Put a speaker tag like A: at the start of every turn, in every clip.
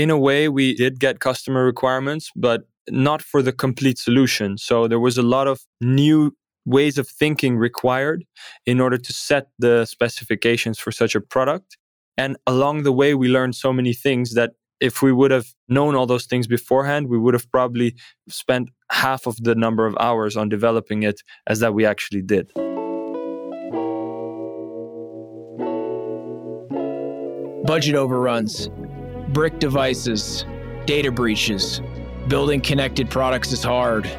A: in a way, we did get customer requirements, but not for the complete solution. So there was a lot of new ways of thinking required in order to set the specifications for such a product. And along the way, we learned so many things that if we would have known all those things beforehand, we would have probably spent half of the number of hours on developing it as that we actually did.
B: Budget overruns, brick devices, data breaches. Building connected products is hard.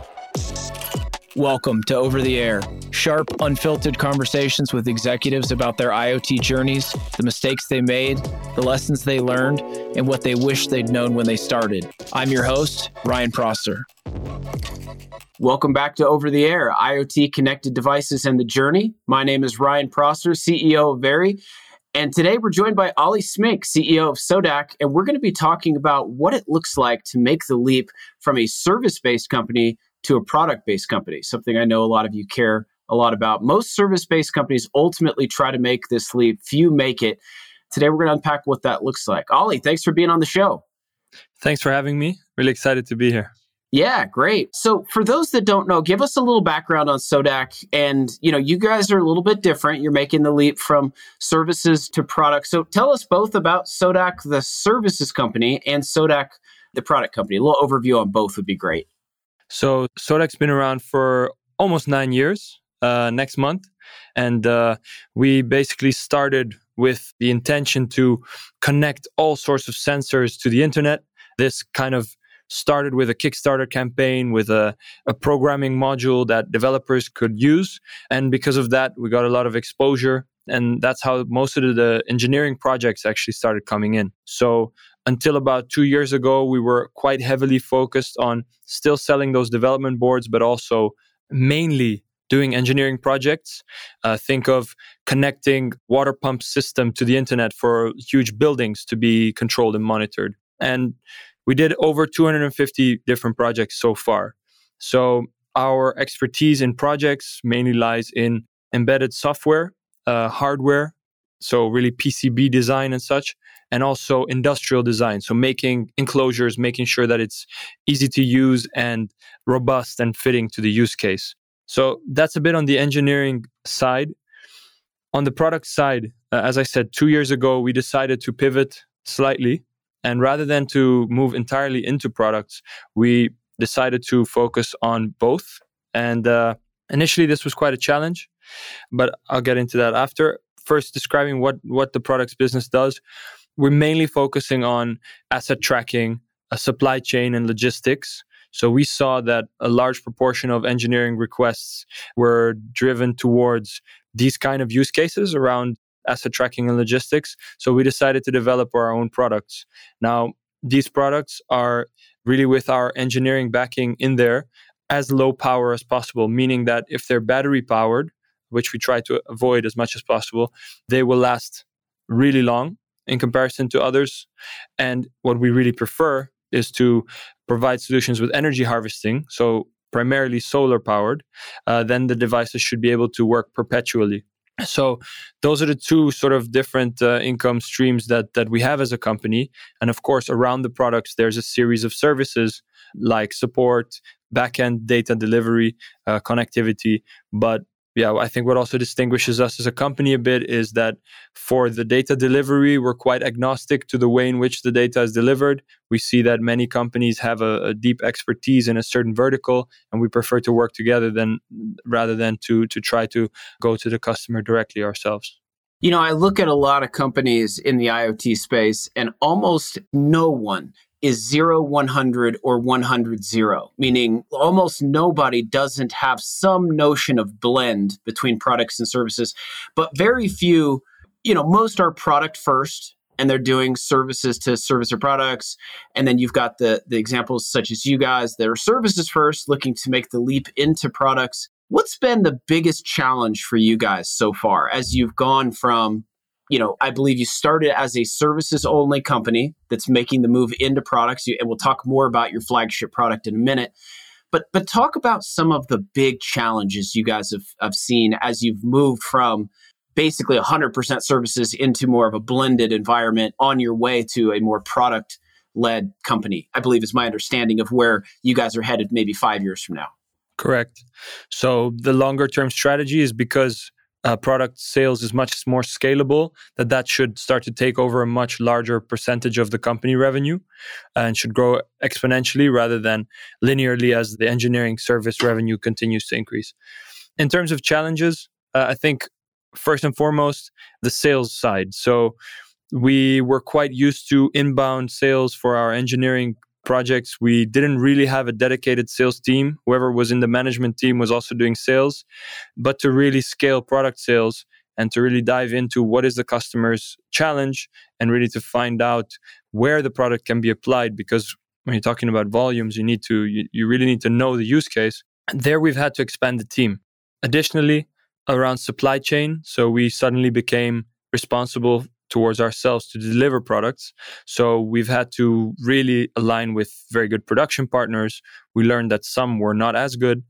B: Welcome to Over the Air, sharp, unfiltered conversations with executives about their IoT journeys, the mistakes they made, the lessons they learned, and what they wish they'd known when they started. I'm your host, Ryan Prosser. Welcome back to Over the Air, IoT connected devices and the journey. My name is Ryan Prosser, CEO of Very. And today we're joined by Ollie Smeenk, CEO of SODAQ, and we're going to be talking about what it looks like to make the leap from a service based company to a product based company, something I know a lot of you care a lot about. Most service based companies ultimately try to make this leap, few make it. Today, we're going to unpack what that looks like. Ollie, thanks for being on the show.
A: Thanks for having me. Really excited to be here.
B: Yeah, great. So for those that don't know, give us a little background on SODAQ. And you know, you guys are a little bit different. You're making the leap from services to products. So tell us both about SODAQ, the services company, and SODAQ, the product company. A little overview on both would be great.
A: So SODAQ's been around for almost nine years. Uh, next month, and uh, we basically started with the intention to connect all sorts of sensors to the internet. This kind of started with a Kickstarter campaign with a, a, programming module that developers could use. And because of that, we got a lot of exposure. And that's how most of the engineering projects actually started coming in. So until about two years ago, we were quite heavily focused on still selling those development boards, but also mainly doing engineering projects. Uh, think of connecting water pump system to the internet for huge buildings to be controlled and monitored. And we did over 250 different projects so far. So our expertise in projects mainly lies in embedded software, uh, hardware, so really PCB design and such, and also industrial design. So making enclosures, making sure that it's easy to use and robust and fitting to the use case. So that's a bit on the engineering side. On the product side, uh, as I said, two years ago, we decided to pivot slightly. And rather than to move entirely into products, we decided to focus on both. And uh, initially, this was quite a challenge, but I'll get into that after. First, describing what, what the products business does we're mainly focusing on asset tracking, a supply chain, and logistics. So we saw that a large proportion of engineering requests were driven towards these kind of use cases around asset tracking and logistics. So we decided to develop our own products. Now, these products are really with our engineering backing in there as low power as possible, meaning that if they're battery powered, which we try to avoid as much as possible, they will last really long in comparison to others. And what we really prefer is to provide solutions with energy harvesting, so primarily solar powered, uh, then the devices should be able to work perpetually. So those are the two sort of different uh, income streams that that we have as a company, and of course around the products there's a series of services like support, backend data delivery, uh, connectivity, but yeah, I think what also distinguishes us as a company a bit is that for the data delivery, we're quite agnostic to the way in which the data is delivered. We see that many companies have a, a deep expertise in a certain vertical, and we prefer to work together than rather than to to try to go to the customer directly ourselves.
B: You know, I look at a lot of companies in the IoT space, and almost no one is 0 100 or 100 0 meaning almost nobody doesn't have some notion of blend between products and services but very few you know most are product first and they're doing services to service their products. And then you've got the the examples such as you guys that are services first looking to make the leap into products. What's been the biggest challenge for you guys so far as you've gone from you know, I believe you started as a services only company that's making the move into products. And we'll talk more about your flagship product in a minute. But but talk about some of the big challenges you guys have, have seen as you've moved from basically 100% services into more of a blended environment on your way to a more product led company, I believe is my understanding of where you guys are headed maybe five years from now.
A: Correct. So the longer term strategy is because uh, product sales is much more scalable that that should start to take over a much larger percentage of the company revenue and should grow exponentially rather than linearly as the engineering service revenue continues to increase. In terms of challenges uh, i think first and foremost the sales side. So we were quite used to inbound sales for our engineering projects. We didn't really have a dedicated sales team. Whoever was in the management team was also doing sales. But to really scale product sales and to really dive into what is the customer's challenge and really to find out where the product can be applied because when you're talking about volumes you need to you, you really need to know the use case there we've had to expand the team additionally around supply chain so we suddenly became responsible towards ourselves to deliver products. So we've had to really align with very good production partners. We learned that some were not as good.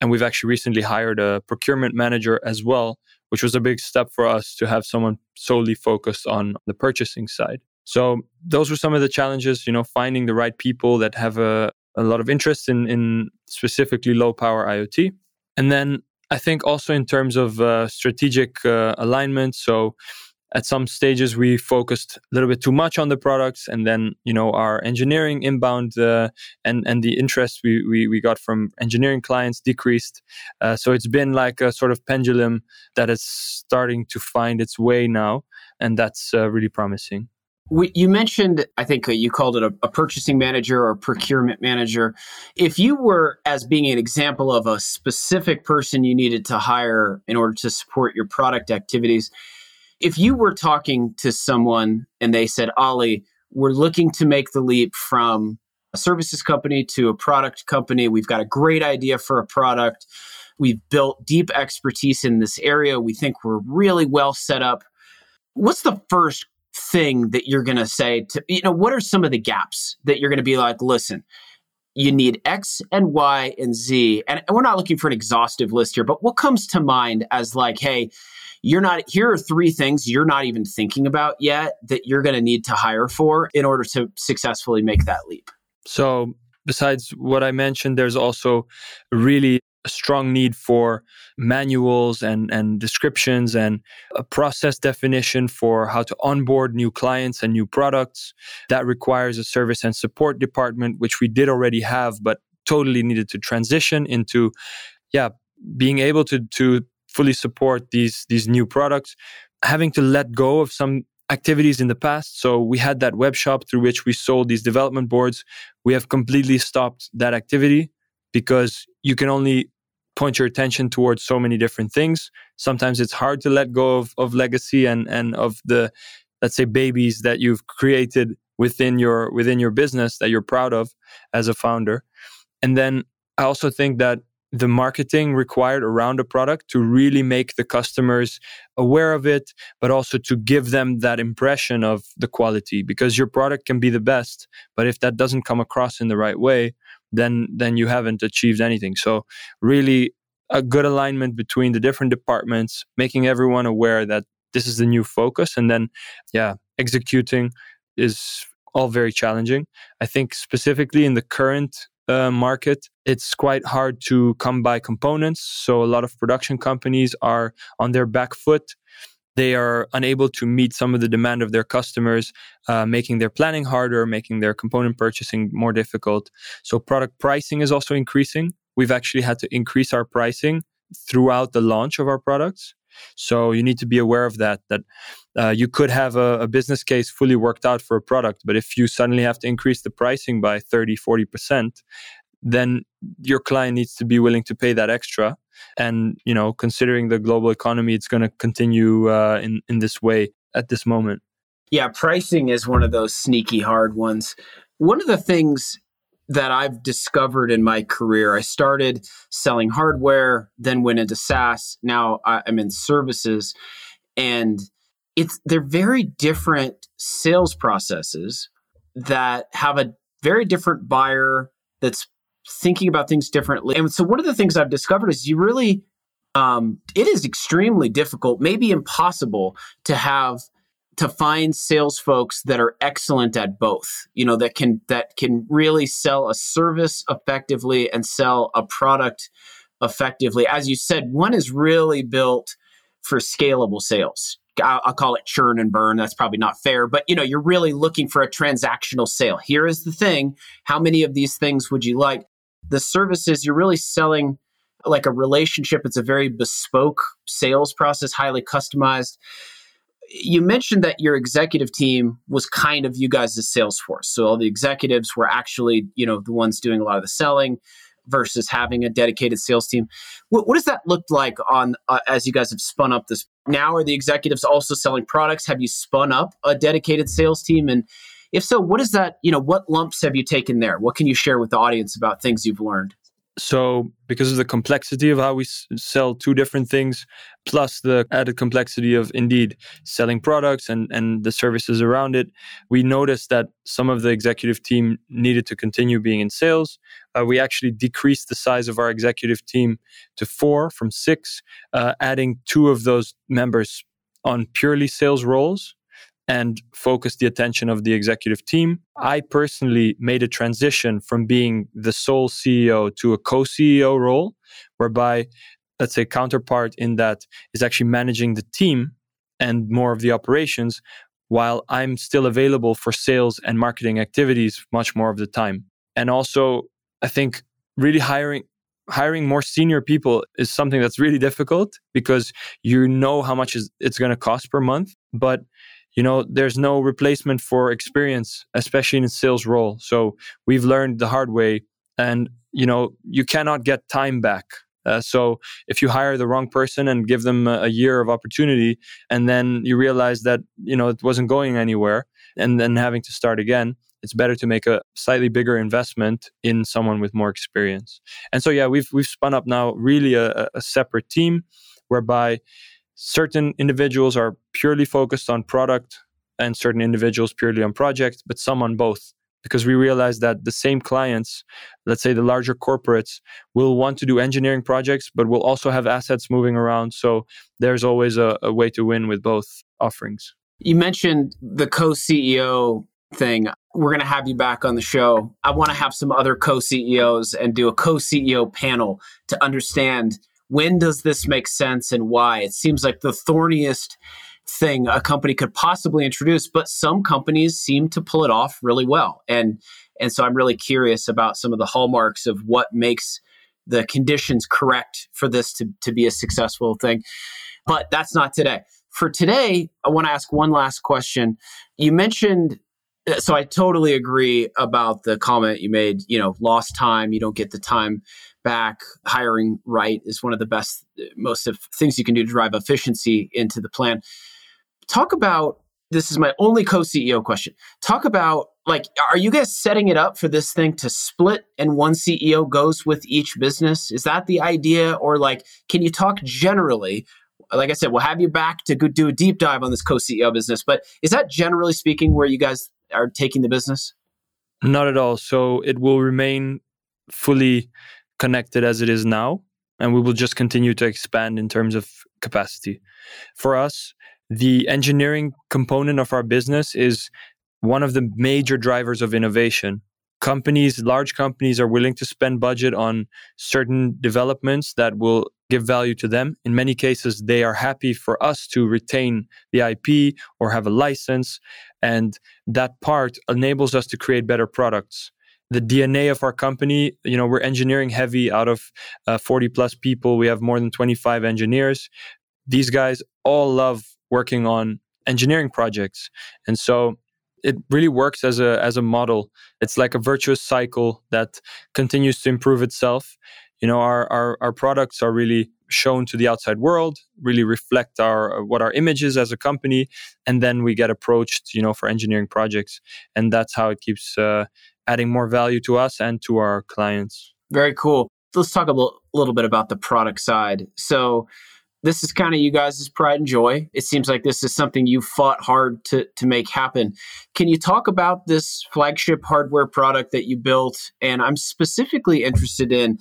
A: And we've actually recently hired a procurement manager as well, which was a big step for us to have someone solely focused on the purchasing side. So those were some of the challenges, you know, finding the right people that have a, a lot of interest in, in specifically low power IoT. And then I think also in terms of uh, strategic uh, alignment. So at some stages we focused a little bit too much on the products and then you know our engineering inbound uh, and and the interest we, we we got from engineering clients decreased uh, so it's been like a sort of pendulum that is starting to find its way now and that's uh, really promising
B: we, you mentioned, I think uh, you called it a, a, purchasing manager or procurement manager. If you were, as being an example of a specific person you needed to hire in order to support your product activities, if you were talking to someone and they said, Ollie, we're looking to make the leap from a services company to a product company, we've got a great idea for a product, we've built deep expertise in this area, we think we're really well set up. What's the first thing that you're going to say to, you know, what are some of the gaps that you're going to be like, listen, you need X and Y and Z. And we're not looking for an exhaustive list here, but what comes to mind as like, hey, you're not here are three things you're not even thinking about yet that you're going to need to hire for in order to successfully make that leap
A: so besides what i mentioned there's also really a strong need for manuals and, and descriptions and a process definition for how to onboard new clients and new products. That requires a service and support department, which we did already have, but totally needed to transition into, yeah, being able to, to fully support these these new products having to let go of some activities in the past. So we had that web shop through which we sold these development boards. We have completely stopped that activity because you can only point your attention towards so many different things. Sometimes it's hard to let go of, of legacy and and of the let's say babies that you've created within your within your business that you're proud of as a founder. And then i also think that the marketing required around a product to really make the customers aware of it, but also to give them that impression of the quality because your product can be the best, but if that doesn't come across in the right way, then then you haven't achieved anything. So really a good alignment between the different departments, making everyone aware that this is the new focus and then yeah, executing is all very challenging. I think specifically in the current uh, market, it's quite hard to come by components. So a lot of production companies are on their back foot. They are unable to meet some of the demand of their customers, uh, making their planning harder, making their component purchasing more difficult. So product pricing is also increasing. We've actually had to increase our pricing throughout the launch of our products. So you need to be aware of that. That uh, you could have a, a, business case fully worked out for a product, but if you suddenly have to increase the pricing by 30, 40%, then your client needs to be willing to pay that extra. And, you know, considering the global economy, it's going to continue uh, in, in this way at this moment.
B: Yeah, pricing is one of those sneaky hard ones. One of the things that I've discovered in my career. I started selling hardware, then went into SaaS. Now I'm in services, and it's they're very different sales processes that have a very different buyer that's thinking about things differently. And so one of the things I've discovered is you really um, it is extremely difficult, maybe impossible, to have to find sales folks that are excellent at both you know that can that can really sell a service effectively and sell a product effectively. As you said one is really built for scalable sales. I'll, call it churn and burn. That's probably not fair but you know you're really looking for a transactional sale. Here is the thing. How many of these things would you like? The services you're really selling like a relationship. It's a very bespoke sales process highly customized you mentioned that your executive team was kind of you guys' sales force. So all the executives were actually, you know, the ones doing a lot of the selling versus having a dedicated sales team. What, what does that look like on uh, as you guys have spun up this? Now are the executives also selling products? Have you spun up a dedicated sales team? And if so, what is that? You know, what lumps have you taken there? What can you share with the audience about things you've learned?
A: So, because of the complexity of how we s- sell two different things, plus the added complexity of indeed selling products and, and the services around it, we noticed that some of the executive team needed to continue being in sales. Uh, we actually decreased the size of our executive team to four from six, uh, adding two of those members on purely sales roles and focus the attention of the executive team. I personally made a transition from being the sole CEO to a co CEO role, whereby, let's say, counterpart in that is actually managing the team and more of the operations, while I'm still available for sales and marketing activities much more of the time. And also, I think really hiring hiring more senior people is something that's really difficult because you know how much is, it's going to cost per month but you know there's no replacement for experience especially in a sales role. So we've learned the hard way and you know you cannot get time back. Uh, so if you hire the wrong person and give them a, a, year of opportunity and then you realize that you know it wasn't going anywhere and then having to start again it's better to make a slightly bigger investment in someone with more experience. And so yeah we've we've spun up now really a, a separate team whereby certain individuals are purely focused on product and certain individuals purely on project, but some on both. Because we realize that the same clients, let's say the larger corporates, will want to do engineering projects, but will also have assets moving around. So there's always a, a way to win with both offerings.
B: You mentioned the co CEO thing. We're going to have you back on the show. I want to have some other co CEOs and do a co CEO panel to understand when does this make sense and why? It seems like the thorniest thing a company could possibly introduce, but some companies seem to pull it off really well. And and so I'm really curious about some of the hallmarks of what makes the conditions correct for this to, to be a successful thing. But that's not today. For today, I want to ask one last question. You mentioned so I totally agree about the comment you made, you know, lost time, you don't get the time back. Hiring right is one of the best, most of things you can do to drive efficiency into the plan. Talk about this is my only co-CEO question. Talk about like are you guys setting it up for this thing to split and one CEO goes with each business? Is that the idea or like can you talk generally? Like I said, we'll have you back to do a deep dive on this co-CEO business, but is that generally speaking where you guys are taking the business?
A: Not at all. So it will remain fully connected as it is now, and we will just continue to expand in terms of capacity. For us, the engineering component of our business is one of the major drivers of innovation. Companies, large companies, are willing to spend budget on certain developments that will give value to them. In many cases, they are happy for us to retain the IP or have a license. And that part enables us to create better products the DNA of our company, you know, we're engineering heavy out of uh, 40 plus people. We have more than 25 engineers. These guys all love working on engineering projects. And so it really works as a as a model. It's like a virtuous cycle that continues to improve itself. You know, our our, our products are really shown to the outside world, really reflect our what our image is as a company, and then we get approached, you know, for engineering projects, and that's how it keeps uh, adding more value to us and to our clients.
B: Very cool. Let's talk a little, little bit about the product side. So, this is kind of you guys' pride and joy. It seems like this is something you fought hard to, to make happen. Can you talk about this flagship hardware product that you built? And I'm specifically interested in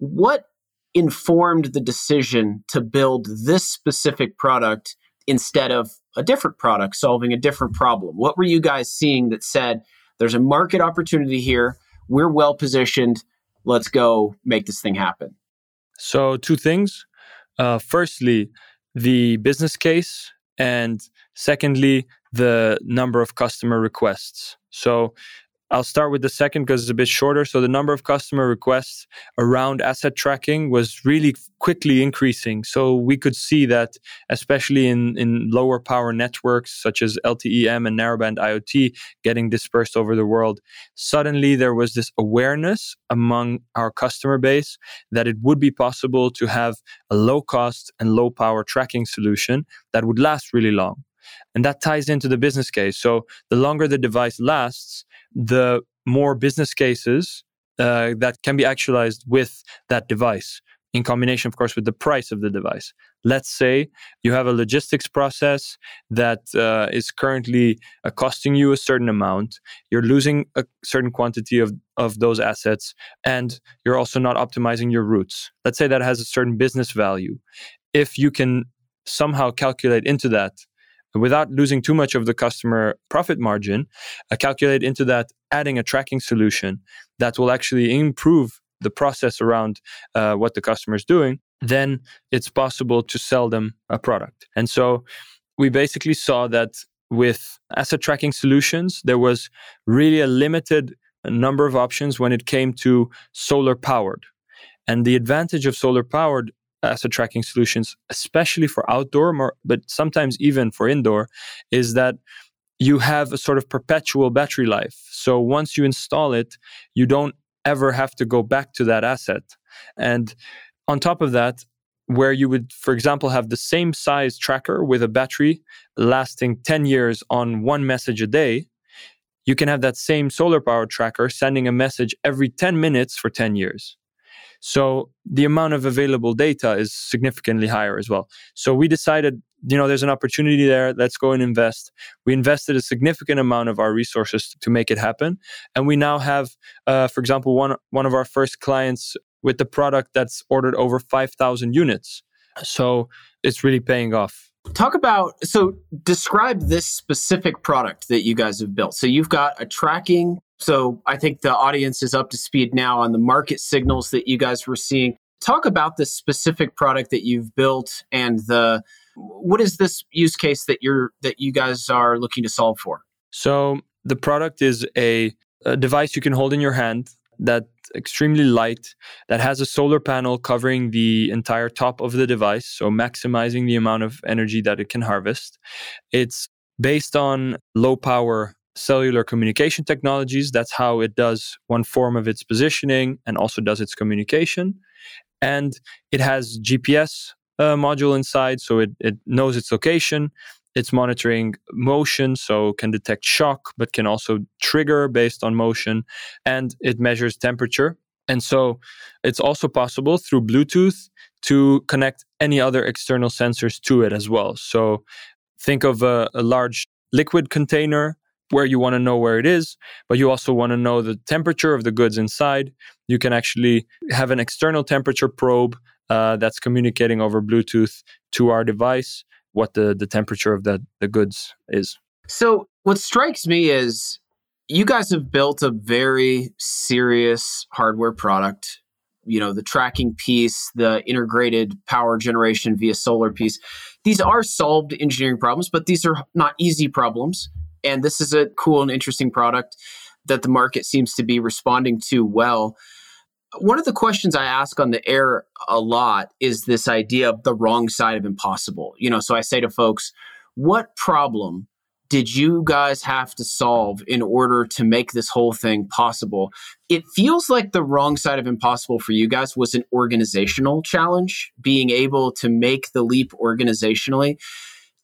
B: what informed the decision to build this specific product instead of a different product solving a different problem? What were you guys seeing that said there's a market opportunity here? We're well positioned. Let's go make this thing happen.
A: So, two things. Uh, firstly, the business case, and secondly, the number of customer requests. So, I'll start with the second because it's a bit shorter. So the number of customer requests around asset tracking was really quickly increasing. So we could see that, especially in, in lower power networks such as LTE-M and narrowband IoT getting dispersed over the world, suddenly there was this awareness among our customer base that it would be possible to have a low cost and low power tracking solution that would last really long. And that ties into the business case. So the longer the device lasts, the more business cases uh, that can be actualized with that device in combination, of course, with the price of the device. Let's say you have a logistics process that uh, is currently uh, costing you a certain amount. You're losing a certain quantity of, of those assets, and you're also not optimizing your routes. Let's say that has a certain business value. If you can somehow calculate into that without losing too much of the customer profit margin, uh, calculate into that adding a tracking solution that will actually improve the process around uh, what the customer is doing, then it's possible to sell them a product. And so we basically saw that with asset tracking solutions, there was really a limited number of options when it came to solar powered. And the advantage of solar powered asset tracking solutions, especially for outdoor, but sometimes even for indoor, is that you have a sort of perpetual battery life. So once you install it, you don't ever have to go back to that asset. And on top of that, where you would, for example, have the same size tracker with a battery lasting 10 years on one message a day, you can have that same solar power tracker sending a message every 10 minutes for 10 years. So the amount of available data is significantly higher as well. So we decided, you know, there's an opportunity there. Let's go and invest. We invested a significant amount of our resources to make it happen, and we now have, uh, for example, one one of our first clients with the product that's ordered over five thousand units. So it's really paying off.
B: Talk about so describe this specific product that you guys have built. So you've got a tracking so I think the audience is up to speed now on the market signals that you guys were seeing. Talk about the specific product that you've built and the what is this use case that you're that you guys are looking to solve for?
A: So the product is a, a device you can hold in your hand that extremely light that has a solar panel covering the entire top of the device so maximizing the amount of energy that it can harvest it's based on low power cellular communication technologies. That's how it does one form of its positioning and also does its communication. And it has GPS uh, module inside, so it, it knows its location. It's monitoring motion, so can detect shock, but can also trigger based on motion. And it measures temperature. And so it's also possible through Bluetooth to connect any other external sensors to it as well. So think of a, a large liquid container where you want to know where it is, but you also want to know the temperature of the goods inside. You can actually have an external temperature probe uh, that's communicating over Bluetooth to our device what the, the temperature of the, the goods is.
B: So, what strikes me is you guys have built a very serious hardware product. You know, the tracking piece, the integrated power generation via solar piece. These are solved engineering problems, but these are not easy problems. And this is a cool and interesting product that the market seems to be responding to well. One of the questions I ask on the air a lot is this idea of the wrong side of impossible. You know, so I say to folks, what problem did you guys have to solve in order to make this whole thing possible? It feels like the wrong side of impossible for you guys was an organizational challenge, being able to make the leap organizationally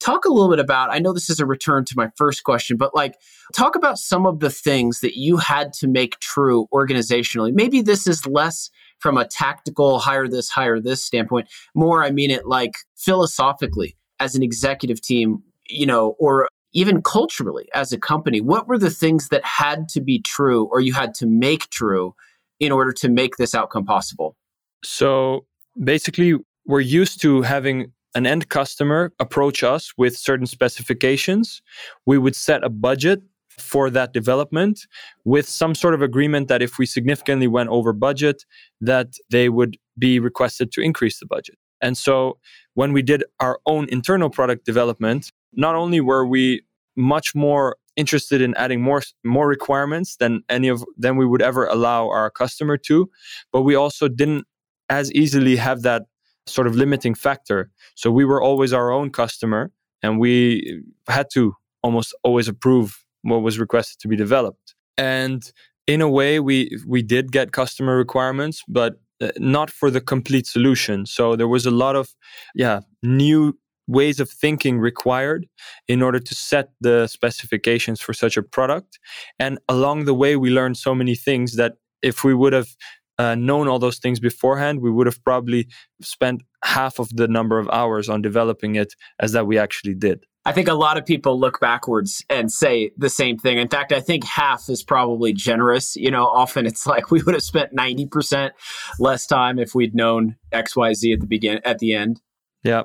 B: talk a little bit about i know this is a return to my first question but like talk about some of the things that you had to make true organizationally. Maybe this is less from a tactical hire this hire this standpoint. More i mean it like philosophically as an executive team you know or even culturally as a company. What were the things that had to be true or you had to make true in order to make this outcome possible?
A: So basically we're used to having an end customer approach us with certain specifications, we would set a budget for that development with some sort of agreement that if we significantly went over budget that they would be requested to increase the budget. And so when we did our own internal product development not only were we much more interested in adding more more requirements than any of than we would ever allow our customer to but we also didn't as easily have that sort of limiting factor so we were always our own customer and we had to almost always approve what was requested to be developed. And in a way, we we did get customer requirements, but uh, not for the complete solution. So there was a lot of yeah new ways of thinking required in order to set the specifications for such a product. And along the way, we learned so many things that if we would have uh, known all those things beforehand, we would have probably spent half of the number of hours on developing it as that we actually did.
B: I think a lot of people look backwards and say the same thing. In fact, I think half is probably generous. You know, often it's like we would have spent 90% less time if we'd known XYZ at the begin at the end.
A: Yeah.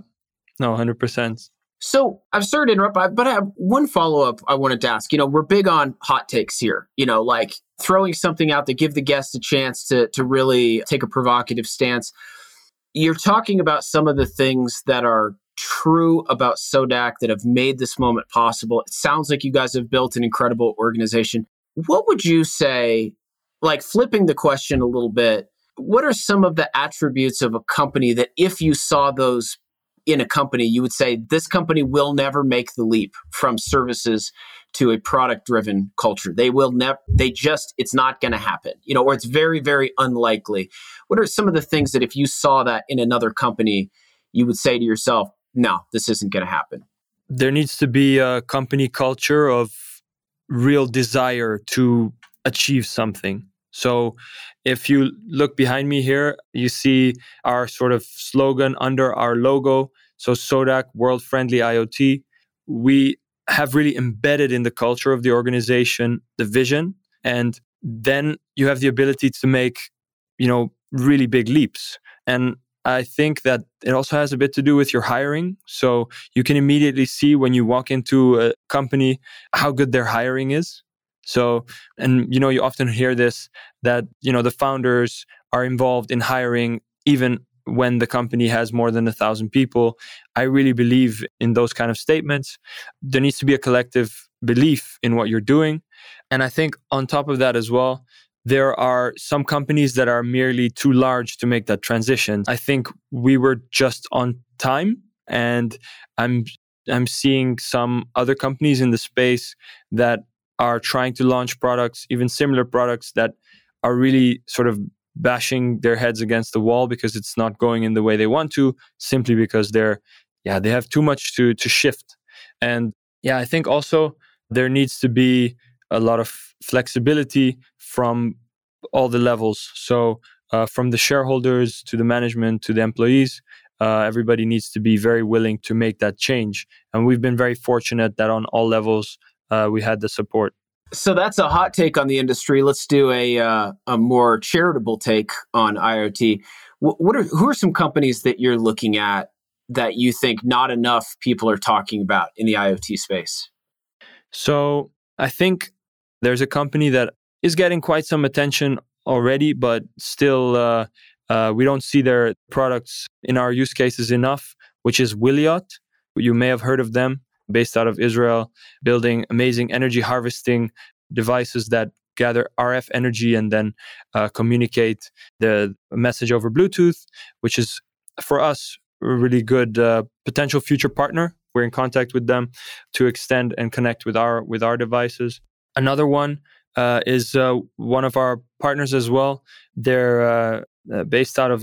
A: No, 100%.
B: So I'm sorry to interrupt, but I have one follow up I wanted to ask. You know, we're big on hot takes here. You know, like throwing something out to give the guest a chance to to really take a provocative stance. You're talking about some of the things that are true about SODAQ that have made this moment possible? It sounds like you guys have built an incredible organization. What would you say, like flipping the question a little bit, what are some of the attributes of a company that if you saw those in a company, you would say this company will never make the leap from services to a product driven culture. They will never, they just, it's not going to happen, you know, or it's very, very unlikely. What are some of the things that if you saw that in another company, you would say to yourself, no, this isn't going to happen?
A: There needs to be a company culture of real desire to achieve something. So if you look behind me here, you see our sort of slogan under our logo. So SODAQ, world friendly IoT. We have really embedded in the culture of the organization the vision. And then you have the ability to make, you know, really big leaps. And I think that it also has a bit to do with your hiring. So you can immediately see when you walk into a company how good their hiring is. So, and you know, you often hear this that, you know, the founders are involved in hiring even when the company has more than a thousand people. I really believe in those kind of statements. There needs to be a collective belief in what you're doing. And I think on top of that as well, there are some companies that are merely too large to make that transition. I think we were just on time and I'm I'm seeing some other companies in the space that are trying to launch products, even similar products that are really sort of bashing their heads against the wall because it's not going in the way they want to, simply because they're yeah, they have too much to to shift. And yeah, I think also there needs to be a lot of flexibility from all the levels. So, uh, from the shareholders to the management to the employees, uh, everybody needs to be very willing to make that change. And we've been very fortunate that on all levels uh, we had the support.
B: So that's a hot take on the industry. Let's do a uh, a more charitable take on IoT. what are who are some companies that you're looking at that you think not enough people are talking about in the IoT space?
A: So I think there's a company that is getting quite some attention already, but still uh, uh, we don't see their products in our use cases enough, which is Wiliot. You may have heard of them, based out of Israel, building amazing energy harvesting devices that gather RF energy and then uh, communicate the message over Bluetooth, which is for us a really good uh, potential future partner. We're in contact with them to extend and connect with our with our devices. Another one uh, is uh, one of our partners as well. They're uh, uh based out of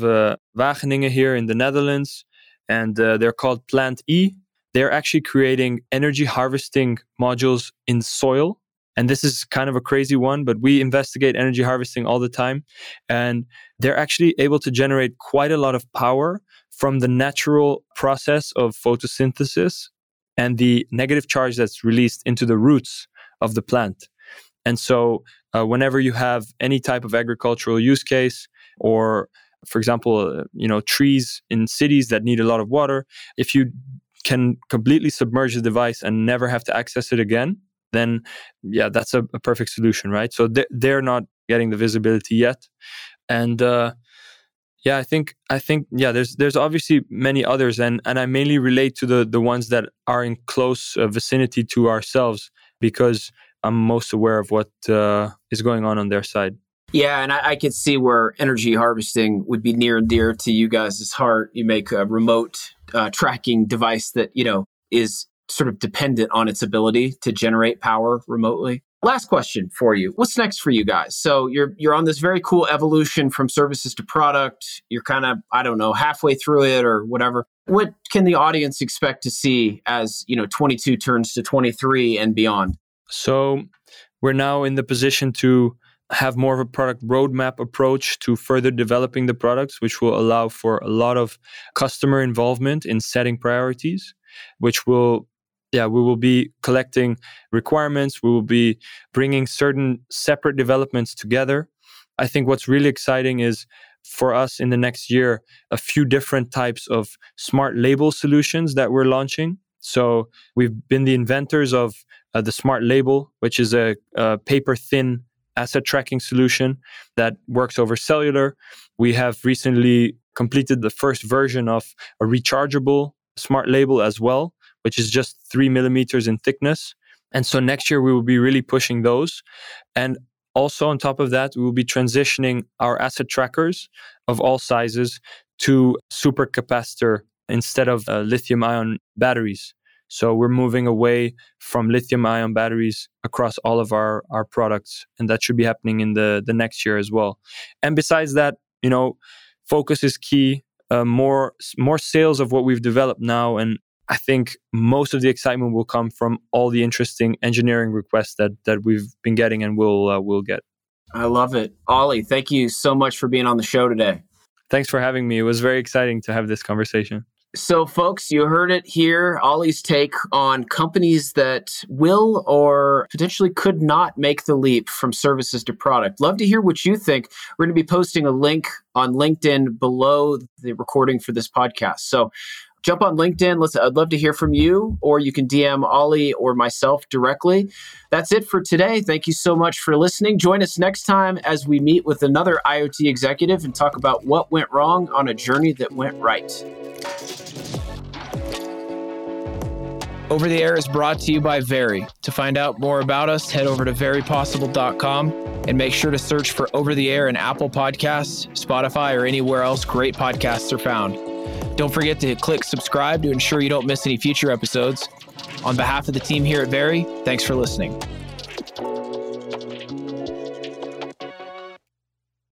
A: Wageningen here in the Netherlands, and they're called Plant E. They're actually creating energy harvesting modules in soil. And this is kind of a crazy one, but we investigate energy harvesting all the time. And they're actually able to generate quite a lot of power from the natural process of photosynthesis and the negative charge that's released into the roots of the plant. And so, uh, whenever you have any type of agricultural use case or for example, uh, you know, trees in cities that need a lot of water. If you can completely submerge the device and never have to access it again, then yeah, that's a, a perfect solution, right? So they're, they're not getting the visibility yet, and uh, yeah, I think I think yeah, there's there's obviously many others, and and I mainly relate to the the ones that are in close uh, vicinity to ourselves because I'm most aware of what uh, is going on on their side.
B: Yeah, and I, I could see where energy harvesting would be near and dear to you guys' heart. You make a remote uh, tracking device that you know is sort of dependent on its ability to generate power remotely. Last question for you. What's next for you guys? So you're you're on this very cool evolution from services to product. You're kind of I don't know, halfway through it or whatever. What can the audience expect to see as, you know, 22 turns to 23 and beyond?
A: So we're now in the position to have more of a product roadmap approach to further developing the products, which will allow for a lot of customer involvement in setting priorities, which will yeah, we will be collecting requirements. We will be bringing certain separate developments together. I think what's really exciting is for us in the next year a few different types of smart label solutions that we're launching. So we've been the inventors of uh, the smart label, which is a, a paper thin asset tracking solution that works over cellular. We have recently completed the first version of a rechargeable smart label as well, which is just three millimeters in thickness. And so next year we will be really pushing those. And also on top of that, we will be transitioning our asset trackers of all sizes to supercapacitor instead of uh, lithium ion batteries. So we're moving away from lithium ion batteries across all of our, our products. And that should be happening in the, the next year as well. And besides that, you know, focus is key. Uh, more more sales of what we've developed now and I think most of the excitement will come from all the interesting engineering requests that that we've been getting and will uh, will get.
B: I love it, Ollie. Thank you so much for being on the show today.
A: Thanks for having me. It was very exciting to have this conversation.
B: So, folks, you heard it here. Ollie's take on companies that will or potentially could not make the leap from services to product. Love to hear what you think. We're going to be posting a link on LinkedIn below the recording for this podcast. So, jump on LinkedIn. Let's, I'd love to hear from you, or you can DM Ollie or myself directly. That's it for today. Thank you so much for listening. Join us next time as we meet with another IoT executive and talk about what went wrong on a journey that went right.
C: Over the Air is brought to you by Very. To find out more about us, head over to verypossible.com and make sure to search for Over the Air in Apple Podcasts, Spotify, or anywhere else great podcasts are found. Don't forget to click subscribe to ensure you don't miss any future episodes. On behalf of the team here at Very, thanks for listening.